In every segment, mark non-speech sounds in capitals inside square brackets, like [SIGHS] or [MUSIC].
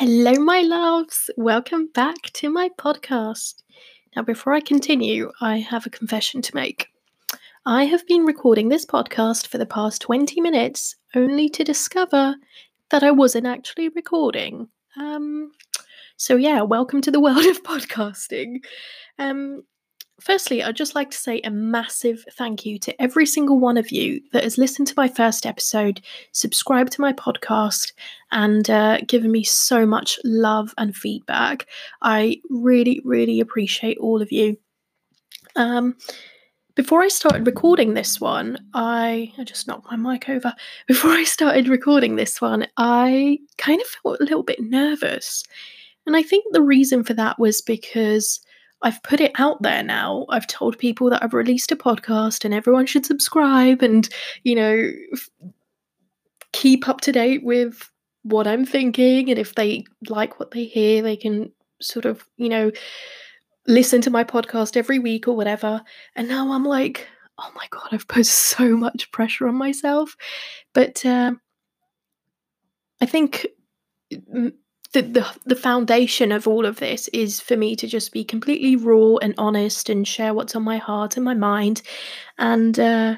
Hello, my loves. Welcome back to my podcast. Now, before I continue, I have a confession to make. I have been recording this podcast for the past 20 minutes only to discover that I wasn't actually recording. Um, so, yeah, welcome to the world of [LAUGHS] podcasting. Um, Firstly, I'd just like to say a massive thank you to every single one of you that has listened to my first episode, subscribed to my podcast, and uh, given me so much love and feedback. I really, really appreciate all of you. Um, before I started recording this one, I, I just knocked my mic over. [LAUGHS] Before I started recording this one, I kind of felt a little bit nervous. And I think the reason for that was because I've put it out there now. I've told people that I've released a podcast and everyone should subscribe and, you know, f- keep up to date with what I'm thinking. And if they like what they hear, they can sort of, you know, listen to my podcast every week or whatever. And now I'm like, oh my God, I've put [LAUGHS] so much pressure on myself. But uh, I think the, the the foundation of all of this is for me to just be completely raw and honest and share what's on my heart and my mind. And uh,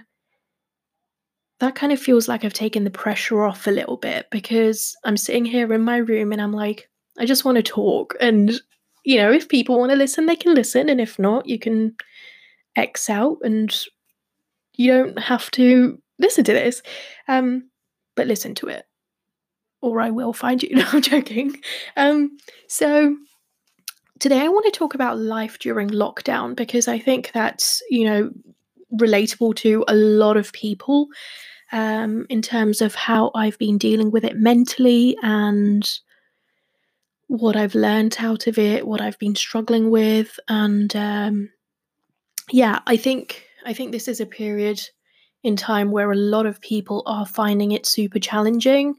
that kind of feels like I've taken the pressure off a little bit because I'm sitting here in my room and I'm like I just want to talk. And you know if people want to listen they can listen. And if not you can X out and you don't have to listen to this. Um but listen to it or I will find you. [LAUGHS] No, I'm joking. Um, so today I want to talk about life during lockdown because I think that's, you know, relatable to a lot of people um, in terms of how I've been dealing with it mentally and what I've learned out of it, what I've been struggling with, and um, yeah, I think I think this is a period in time where a lot of people are finding it super challenging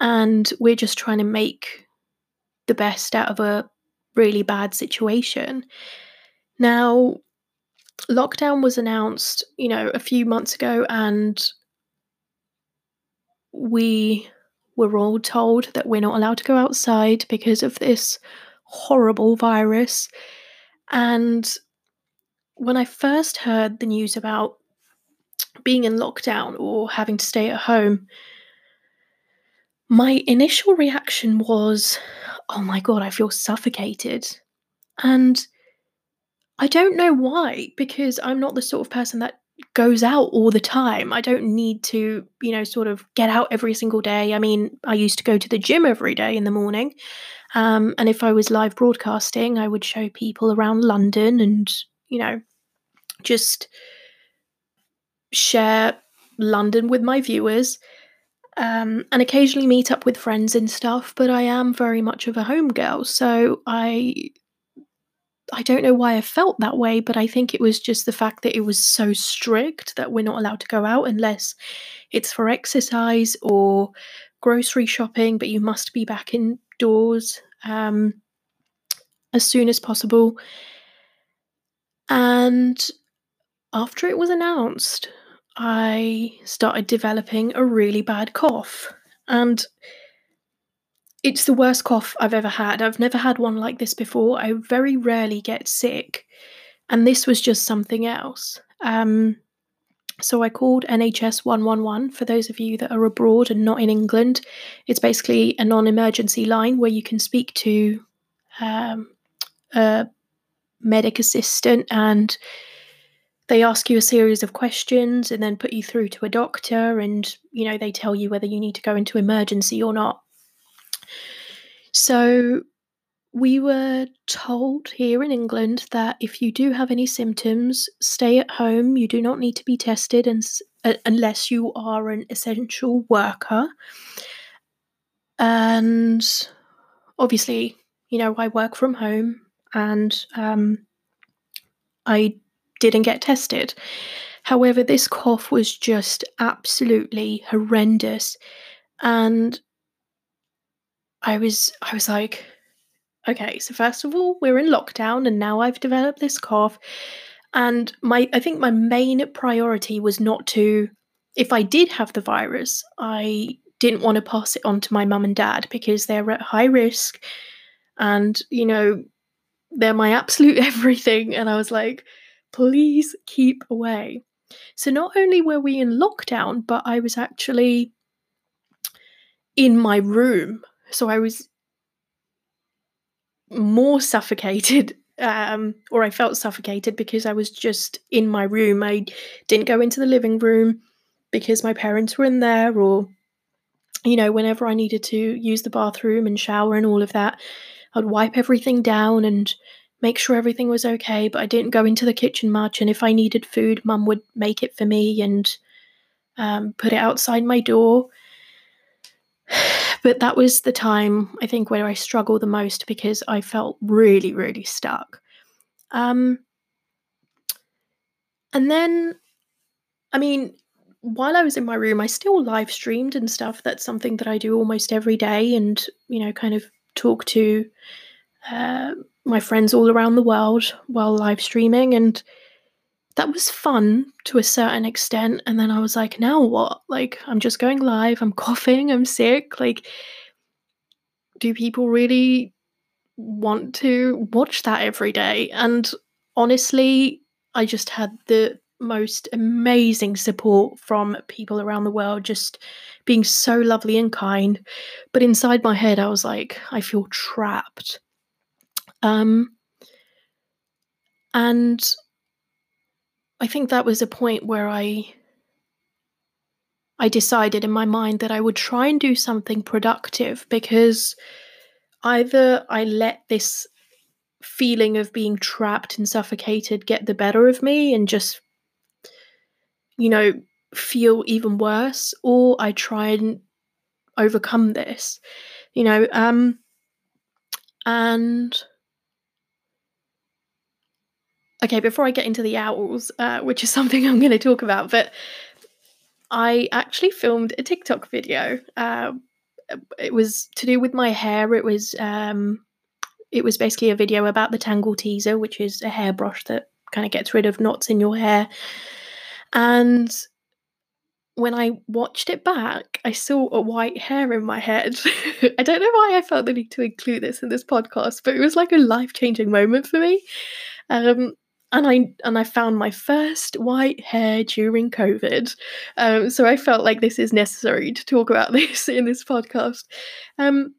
and we're just trying to make the best out of a really bad situation. Now, lockdown was announced, you know, a few months ago, and we were all told that we're not allowed to go outside because of this horrible virus. And when I first heard the news about being in lockdown or having to stay at home, my initial reaction was, oh my God, I feel suffocated. And I don't know why, because I'm not the sort of person that goes out all the time. I don't need to, you know, sort of get out every single day. I mean, I used to go to the gym every day in the morning. Um, and if I was live broadcasting, I would show people around London and, you know, just share London with my viewers um, and occasionally meet up with friends and stuff. But I am very much of a home girl, so I I don't know why I felt that way, but I think it was just the fact that it was so strict that we're not allowed to go out unless it's for exercise or grocery shopping, but you must be back indoors um, as soon as possible. And after it was announced, I started developing a really bad cough. And it's the worst cough I've ever had. I've never had one like this before. I very rarely get sick. And this was just something else. Um, so I called NHS 111 for those of you that are abroad and not in England. It's basically a non emergency line where you can speak to um, a medic assistant and they ask you a series of questions and then put you through to a doctor and you know they tell you whether you need to go into emergency or not. So we were told here in England that if you do have any symptoms stay at home. You do not need to be tested and, uh, unless you are an essential worker. And obviously you know I work from home and um, I didn't get tested. However, this cough was just absolutely horrendous. And I was I was like, okay, so first of all, we're in lockdown and now I've developed this cough. And my I think my main priority was not to if I did have the virus, I didn't want to pass it on to my mum and dad because they're at high risk and, you know, they're my absolute [LAUGHS] everything. And I was like, please keep away. So not only were we in lockdown, but I was actually in my room. So I was more suffocated [LAUGHS] um, or I felt suffocated because I was just in my room. I didn't go into the living room because my parents were in there, or, you know, whenever I needed to use the bathroom and shower and all of that, I'd wipe everything down and make sure everything was okay. But I didn't go into the kitchen much. And if I needed food, mum would make it for me and um, put it outside my door. [SIGHS] But that was the time I think where I struggled the most because I felt really, really stuck. Um, and then, I mean, while I was in my room, I still live streamed and stuff. That's something that I do almost every day, and you know, kind of talk to uh, my friends all around the world while live streaming, and that was fun to a certain extent. And then I was like, now what? Like, I'm just going live, I'm [LAUGHS] coughing, I'm sick. Like, do people really want to watch that every day? And honestly, I just had the most amazing support from people around the world, just being so lovely and kind. But inside my head, I was like, I feel trapped. Um, and I think that was a point where I I decided in my mind that I would try and do something productive because either I let this feeling of being trapped and suffocated get the better of me and just you know feel even worse or I try and overcome this you know um and okay, before I get into the owls, uh, which is [LAUGHS] something I'm going to talk about, but I actually filmed a TikTok video. Uh, it was to do with my hair. It was um, it was basically a video about the Tangle Teezer, which is a hairbrush that kind of gets rid of knots in your hair. And when I watched it back, I saw a white hair in my head. [LAUGHS] I don't know why I felt the need to include this in this podcast, but it was like a life changing moment for me. Um, and I and I found my first white hair during COVID. Um, so I felt like this is necessary to talk about [LAUGHS] this in this podcast. Um,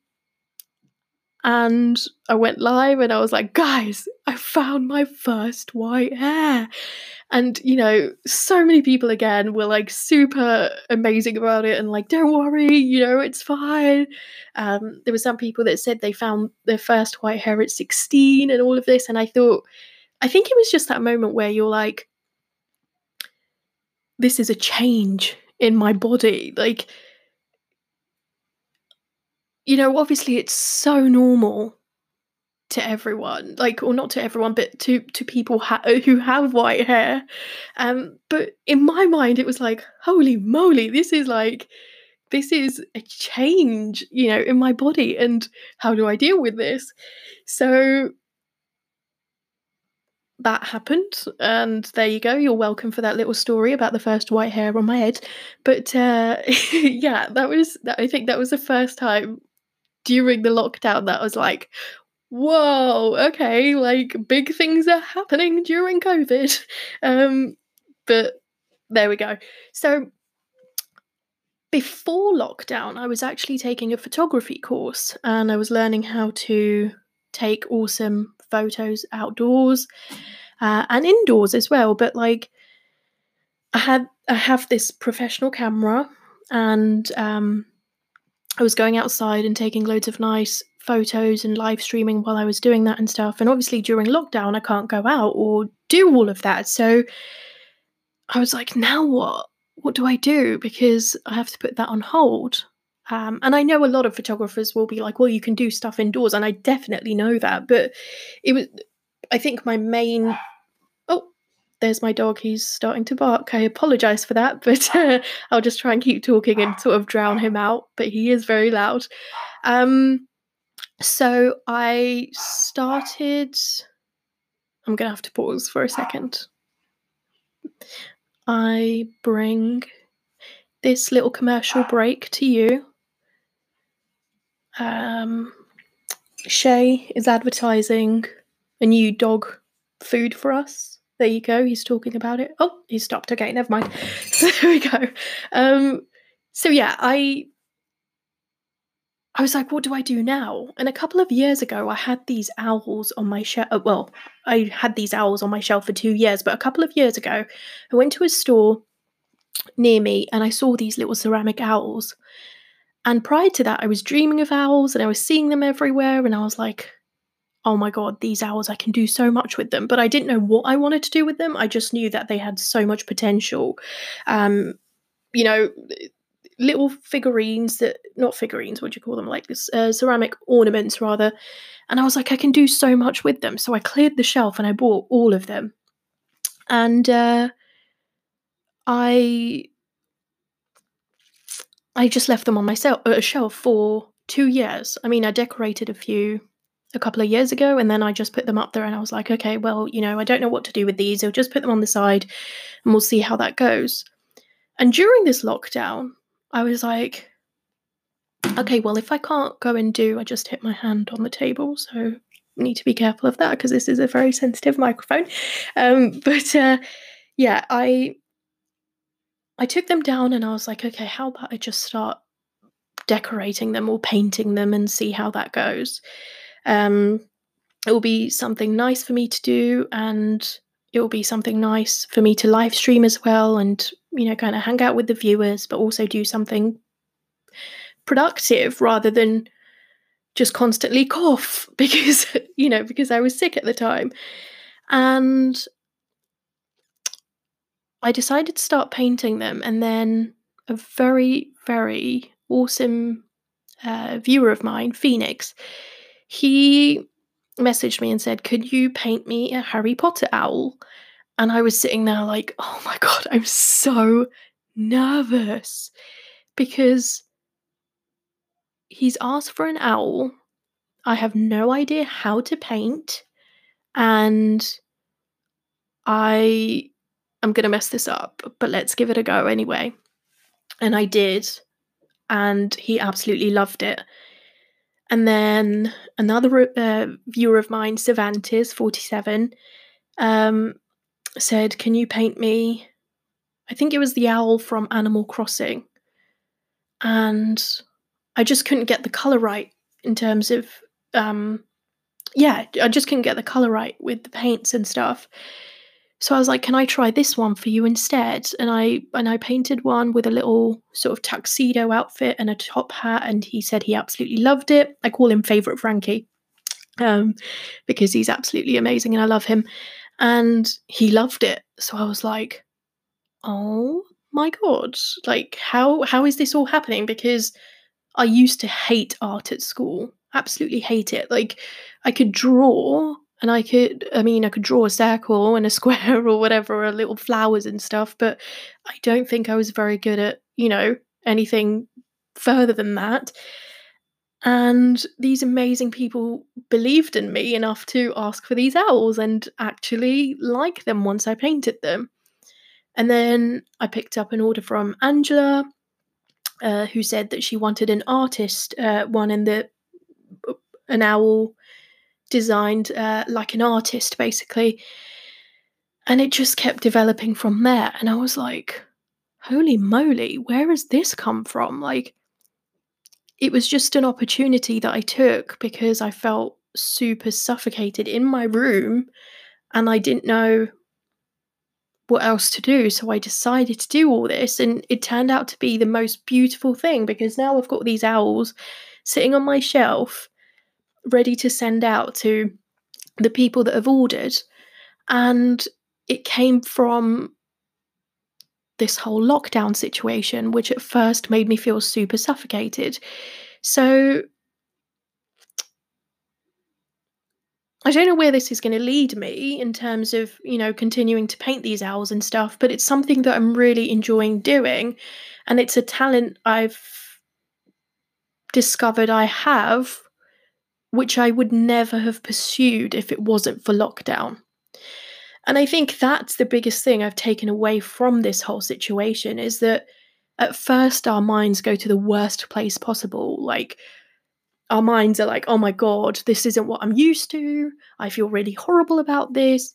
and I went live and I was like, guys, I found my first white hair. And, you know, so many people again were like super amazing about it and like, don't worry, you know, it's fine. Um, there were some people that said they found their first white hair at 16 and all of this. And I thought, I think it was just that moment where you're like, this is a change in my body. Like, you know, obviously it's so normal to everyone like or not to everyone but to to people ha- who have white hair um but in my mind it was like holy moly this is like this is a change you know in my body and how do i deal with this so that happened and there you go you're welcome for that little story about the first white hair on my head. But uh [LAUGHS] yeah that was i think that was the first time during the lockdown that I was like whoa okay like big things are happening during covid. [LAUGHS] Um but there we go. So before lockdown i was actually taking a photography course and i was learning how to take awesome photos outdoors uh, and indoors as well. But like, I had I have this professional camera, and um, I was going outside and taking loads of nice photos and live streaming while I was doing that and stuff. And obviously during lockdown, I can't go out or do all of that. So I was like, now what? What do I do? Because I have to put that on hold. Um, and I know a lot of photographers will be like, well, you can do stuff indoors. And I definitely know that. But it was, I think my main. Oh, there's my dog. He's starting to bark. I apologize for that, [LAUGHS] but uh, I'll just try and keep talking and sort of drown him out. But he is very loud. Um, so I started. I'm going to have to pause for a second. I bring this little commercial break to you um, Shay is advertising a new dog food for us. There you go. He's talking about it. Oh, he stopped. Okay, never mind. [LAUGHS] So there we go. Um, so yeah, I I was like, what do I do now? And a couple of years ago, I had these owls on my shelf. Uh, well, I had these owls on my shelf for two years, but a couple of years ago, I went to a store near me and I saw these little ceramic owls. And prior to that, I was dreaming of owls and I was seeing them everywhere. And I was like, oh my God, these owls, I can do so much with them. But I didn't know what I wanted to do with them. I just knew that they had so much potential. Um, you know, little figurines that not figurines what do you call them like uh, ceramic ornaments rather and i was like i can do so much with them so i cleared the shelf and i bought all of them and uh, i i just left them on my uh, shelf for two years. I mean i decorated a few a couple of years ago and then i just put them up there and i was like okay well you know i don't know what to do with these. I'll just put them on the side and we'll see how that goes. And during this lockdown I was like, okay, well, if I can't go and do, I just hit my hand on the table, so need to be careful of that because this is a very sensitive microphone. Um, [LAUGHS] but uh, yeah, I I took them down and I was like, okay, how about I just start decorating them or painting them and see how that goes. Um, it will be something nice for me to do and it will be something nice for me to live stream as well and you know, kind of hang out with the viewers, but also do something productive rather than just constantly cough [LAUGHS] because, you know, because I was sick at the time. And I decided to start painting them. And then a very, very awesome uh, viewer of mine, Phoenix, he messaged me and said, Could you paint me a Harry Potter owl? And I was sitting there like, oh my God, I'm so nervous because he's asked for an owl. I have no idea how to paint. And I am going to mess this up, but let's give it a go anyway. And I did. And he absolutely loved it. And then another uh, viewer of mine, Cervantes, 47, um, said, Can you paint me? I think it was the owl from Animal Crossing. And I just couldn't get the colour right in terms of, um, yeah, I just couldn't get the colour right with the paints and stuff. So I was like, "Can I try this one for you instead?" And I and I painted one with a little sort of tuxedo outfit and a top hat, and he said he absolutely loved it. I call him favorite Frankie, um, because he's absolutely amazing and I love him and he loved it. So I was like, "Oh my god, like how how is this all happening?" Because I used to hate art at school. Absolutely hate it. Like I could draw and I could I mean I could draw a circle and a [LAUGHS] square or whatever or little flowers and stuff, but I don't think I was very good at, you know, anything further than that. And these amazing people believed in me enough to ask for these owls and actually like them once I painted them. And then I picked up an order from Angela, uh, who said that she wanted an artist uh, one in the an owl designed uh, like an artist, basically. And it just kept developing from there. And I was like, holy moly, where has this come from? Like, it was just an opportunity that I took because I felt super suffocated in my room and I didn't know what else to do. So I decided to do all this, and it turned out to be the most beautiful thing because now I've got these owls sitting on my shelf ready to send out to the people that have ordered. And it came from this whole lockdown situation, which at first made me feel super suffocated. So I don't know where this is going to lead me in terms of, you know, continuing to paint these owls and stuff, but it's something that I'm really enjoying doing. And it's a talent I've discovered I have, which I would never have pursued if it wasn't for lockdown. And I think that's the biggest thing I've taken away from this whole situation is that at first our minds go to the worst place possible. Like, our minds are like, oh my God, this isn't what I'm used to. I feel really horrible about this.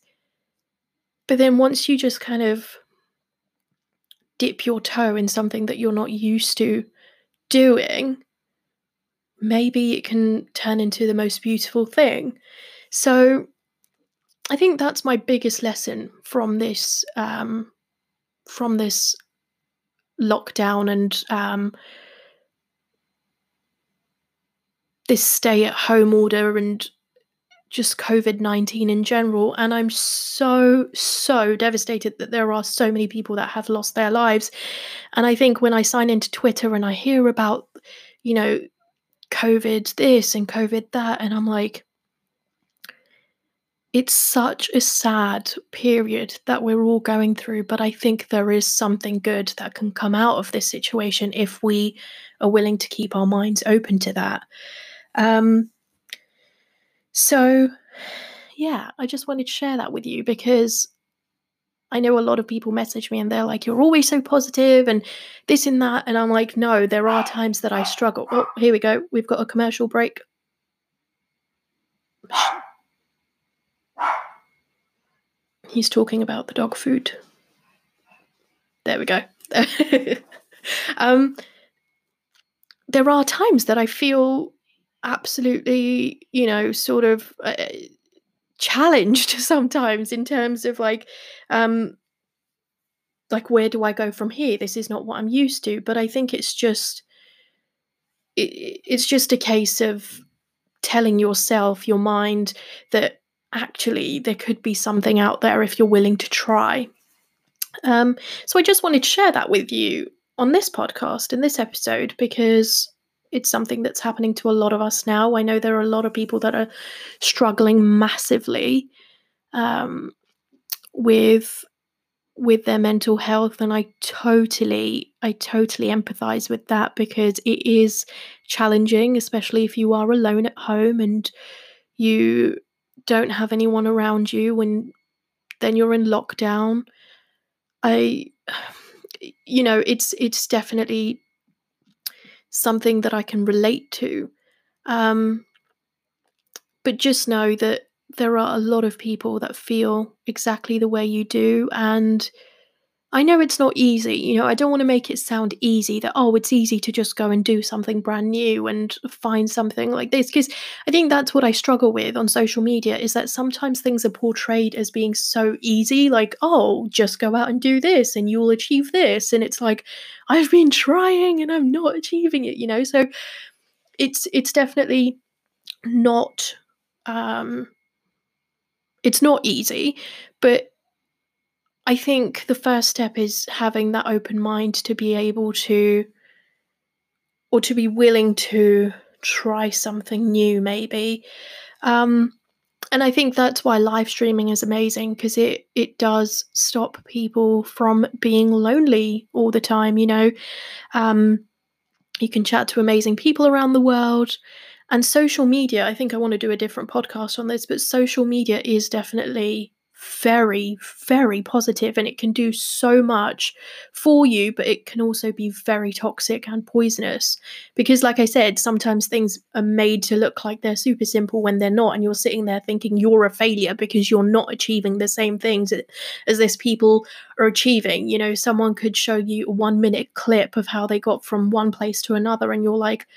But then once you just kind of dip your toe in something that you're not used to doing, maybe it can turn into the most beautiful thing. So I think that's my biggest lesson from this um, from this lockdown and um, this stay at home order and just COVID 19 in general. And I'm so, so devastated that there are so many people that have lost their lives. And I think when I sign into Twitter and I hear about, you know, COVID this and COVID that, and I'm like, it's such a sad period that we're all going through, but I think there is something good that can come out of this situation if we are willing to keep our minds open to that. Um, so, yeah, I just wanted to share that with you because I know a lot of people message me and they're like, you're always so positive and this and that. And I'm like, no, there are times that I struggle. Oh, here we go. We've got a commercial break. He's talking about the dog food. There we go. [LAUGHS] um, there are times that I feel absolutely, you know, sort of uh, challenged [LAUGHS] sometimes in terms of like, um, like where do I go from here? This is not what I'm used to. But I think it's just, it, it's just a case of telling yourself, your mind, that actually there could be something out there if you're willing to try. Um, so I just wanted to share that with you on this podcast in this episode because it's something that's happening to a lot of us now. I know there are a lot of people that are struggling massively um, with with their mental health and I totally I totally empathize with that because it is challenging especially if you are alone at home and you don't have anyone around you when then you're in lockdown I [SIGHS] you know it's it's definitely something that I can relate to. Um, but just know that there are a lot of people that feel exactly the way you do. And I know it's not easy. You know, I don't want to make it sound easy that, oh, it's easy to just go and do something brand new and find something like this. Because I think that's what I struggle with on social media is that sometimes things are portrayed as being so easy, like, oh, just go out and do this and you'll achieve this. And it's like, I've been trying and I'm not achieving it, you know? So it's it's definitely not um it's not easy, but I think the first step is having that open mind to be able to, or to be willing to try something new, maybe. Um, and I think that's why live streaming is amazing because it it does stop people from being lonely all the time. You know, um, you can chat to amazing people around the world. And social media, I think I want to do a different podcast on this, but social media is definitely very, very positive and it can do so much for you, but it can also be very toxic and poisonous. Because, like I said, sometimes things are made to look like they're super simple when they're not, and you're sitting there thinking you're a failure because you're not achieving the same things as this people are achieving. You know, someone could show you a one minute clip of how they got from one place to another, and you're like,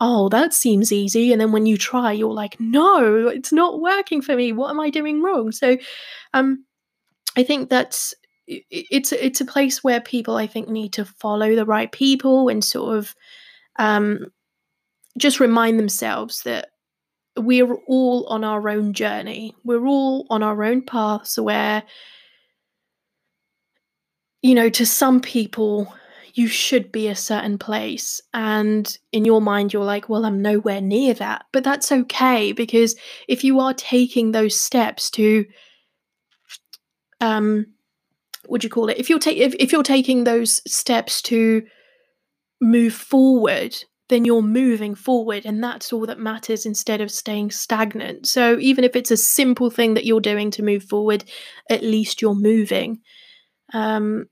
oh, that seems easy. And then when you try, you're like, no, it's not working for me. What am I doing wrong? So um, I think that's it's it's a place where people I think need to follow the right people and sort of um, just remind themselves that we're all on our own journey. We're all on our own paths where you know to some people you should be a certain place. And in your mind, you're like, well, I'm nowhere near that. But that's okay because if you are taking those steps to, um, what do you call it? If you're ta- if, if you're taking those steps to move forward, then you're moving forward, and that's all that matters instead of staying stagnant. So even if it's a simple thing that you're doing to move forward, at least you're moving. Um,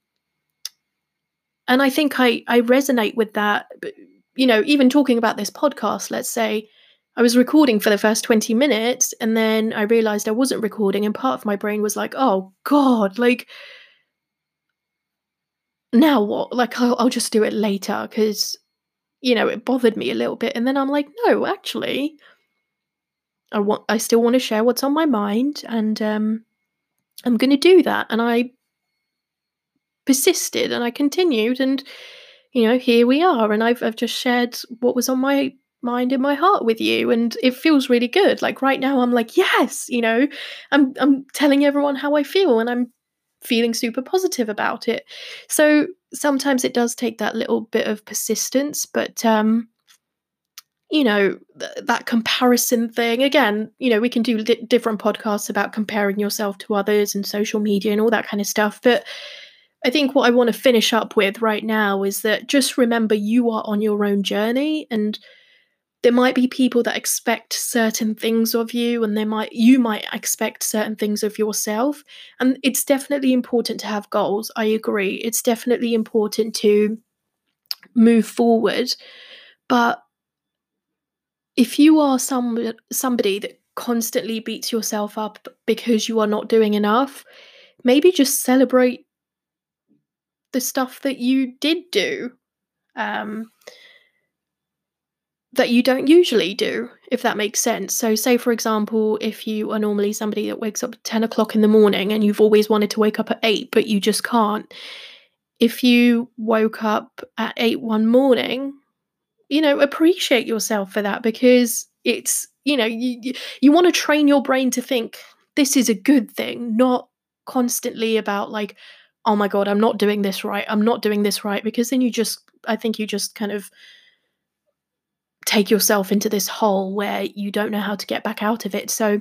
and I think I I resonate with that you know, even talking about this podcast, let's say I was recording for the first 20 minutes and then I realized I wasn't recording, and part of my brain was like, oh God, like, now what? Like, I'll, I'll just do it later because, you know, it bothered me a little bit. And then I'm like, no, actually, I want, I still want to share what's on my mind and um, I'm going to do that. And I persisted and I continued and you know here we are and I've I've just shared what was on my mind in my heart with you and it feels really good. Like right now I'm like yes you know? I'm I'm telling everyone how I feel and I'm feeling super positive about it. So sometimes it does take that little bit of persistence but um you know th- that comparison thing again you know we can do di- different podcasts about comparing yourself to others and social media and all that kind of stuff but I think what I want to finish up with right now is that just remember you are on your own journey and there might be people that expect certain things of you and they might you might expect certain things of yourself and it's definitely important to have goals i agree. It's definitely important to move forward but if you are some somebody that constantly beats yourself up because you are not doing enough maybe just celebrate the stuff that you did do um, that you don't usually do, if that makes sense. So, say for example, if you are normally somebody that wakes up at 10 o'clock in the morning and you've always wanted to wake up at 8, but you just can't. If you woke up at 8 one morning, you know, appreciate yourself for that because it's, you know, you, you, you want to train your brain to think this is a good thing, not constantly about like, oh my god i'm not doing this right i'm not doing this right because then you just i think you just kind of take yourself into this hole where you don't know how to get back out of it. So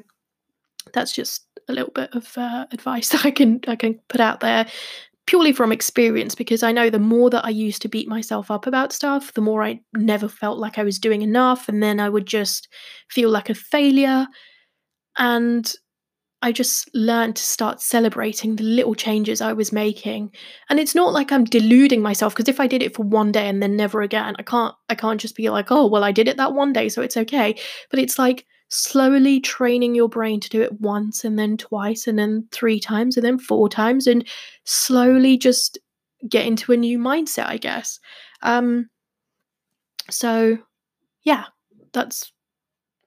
that's just a little bit of uh, advice [LAUGHS] that i can i can put out there purely from experience because i know the more that i used to beat myself up about stuff the more i never felt like i was doing enough and then i would just feel like a failure. And I just learned to start celebrating the little changes I was making. And it's not like I'm deluding myself because if I did it for one day and then never again, I can't I can't just be like, "Oh, well I did it that one day, so it's okay." But it's like slowly training your brain to do it once and then twice and then three times and then four times and slowly just get into a new mindset, I guess. Um so yeah, that's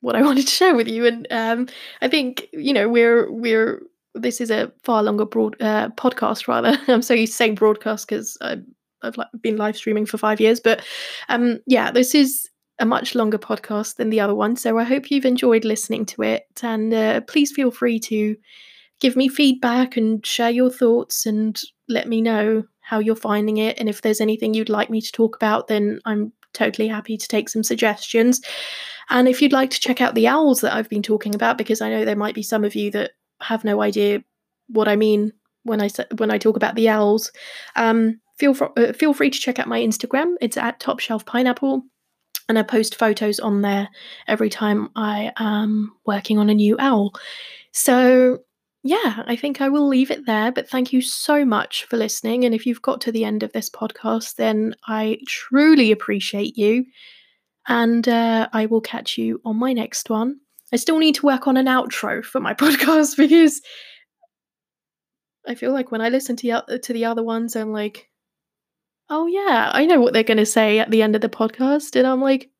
what I [LAUGHS] wanted to share with you. And um, I think you know we're we're this is a far longer broad uh, podcast rather. [LAUGHS] I'm so used to saying broadcast because I've, I've been live streaming for five years, but um, yeah, this is a much longer podcast than the other one. So I hope you've enjoyed listening to it, and uh, please feel free to give me feedback and share your thoughts and let me know how you're finding it and if there's anything you'd like me to talk about then i'm totally happy to take some suggestions and if you'd like to check out the owls that I've been talking about, because I know there might be some of you that have no idea what I mean when I when I talk about the owls, um, feel fr- uh, feel free to check out my Instagram. It's at Top Shelf Pineapple, and I post photos on there every time I am working on a new owl. So yeah, I think I will leave it there. But thank you so much for listening. And if you've got to the end of this podcast, then I truly appreciate you and uh, I will catch you on my next one. I still need to work on an outro for my [LAUGHS] podcast because I feel like when I listen to, to the other ones, I'm like, oh yeah, I know what they're going to say at the end of the podcast. And I'm like,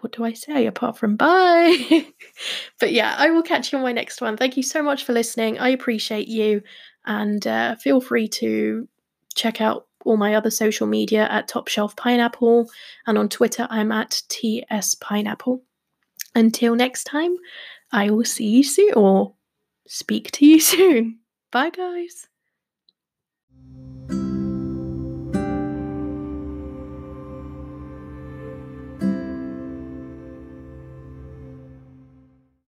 what do I say apart from bye? [LAUGHS] but yeah, I will catch you on my next one. Thank you so much for listening. I appreciate you. And uh, feel free to check out all my other social media at Top Shelf Pineapple, and on Twitter I'm at TS Pineapple. Until next time, I will see you soon or speak to you [LAUGHS] soon. Bye, guys.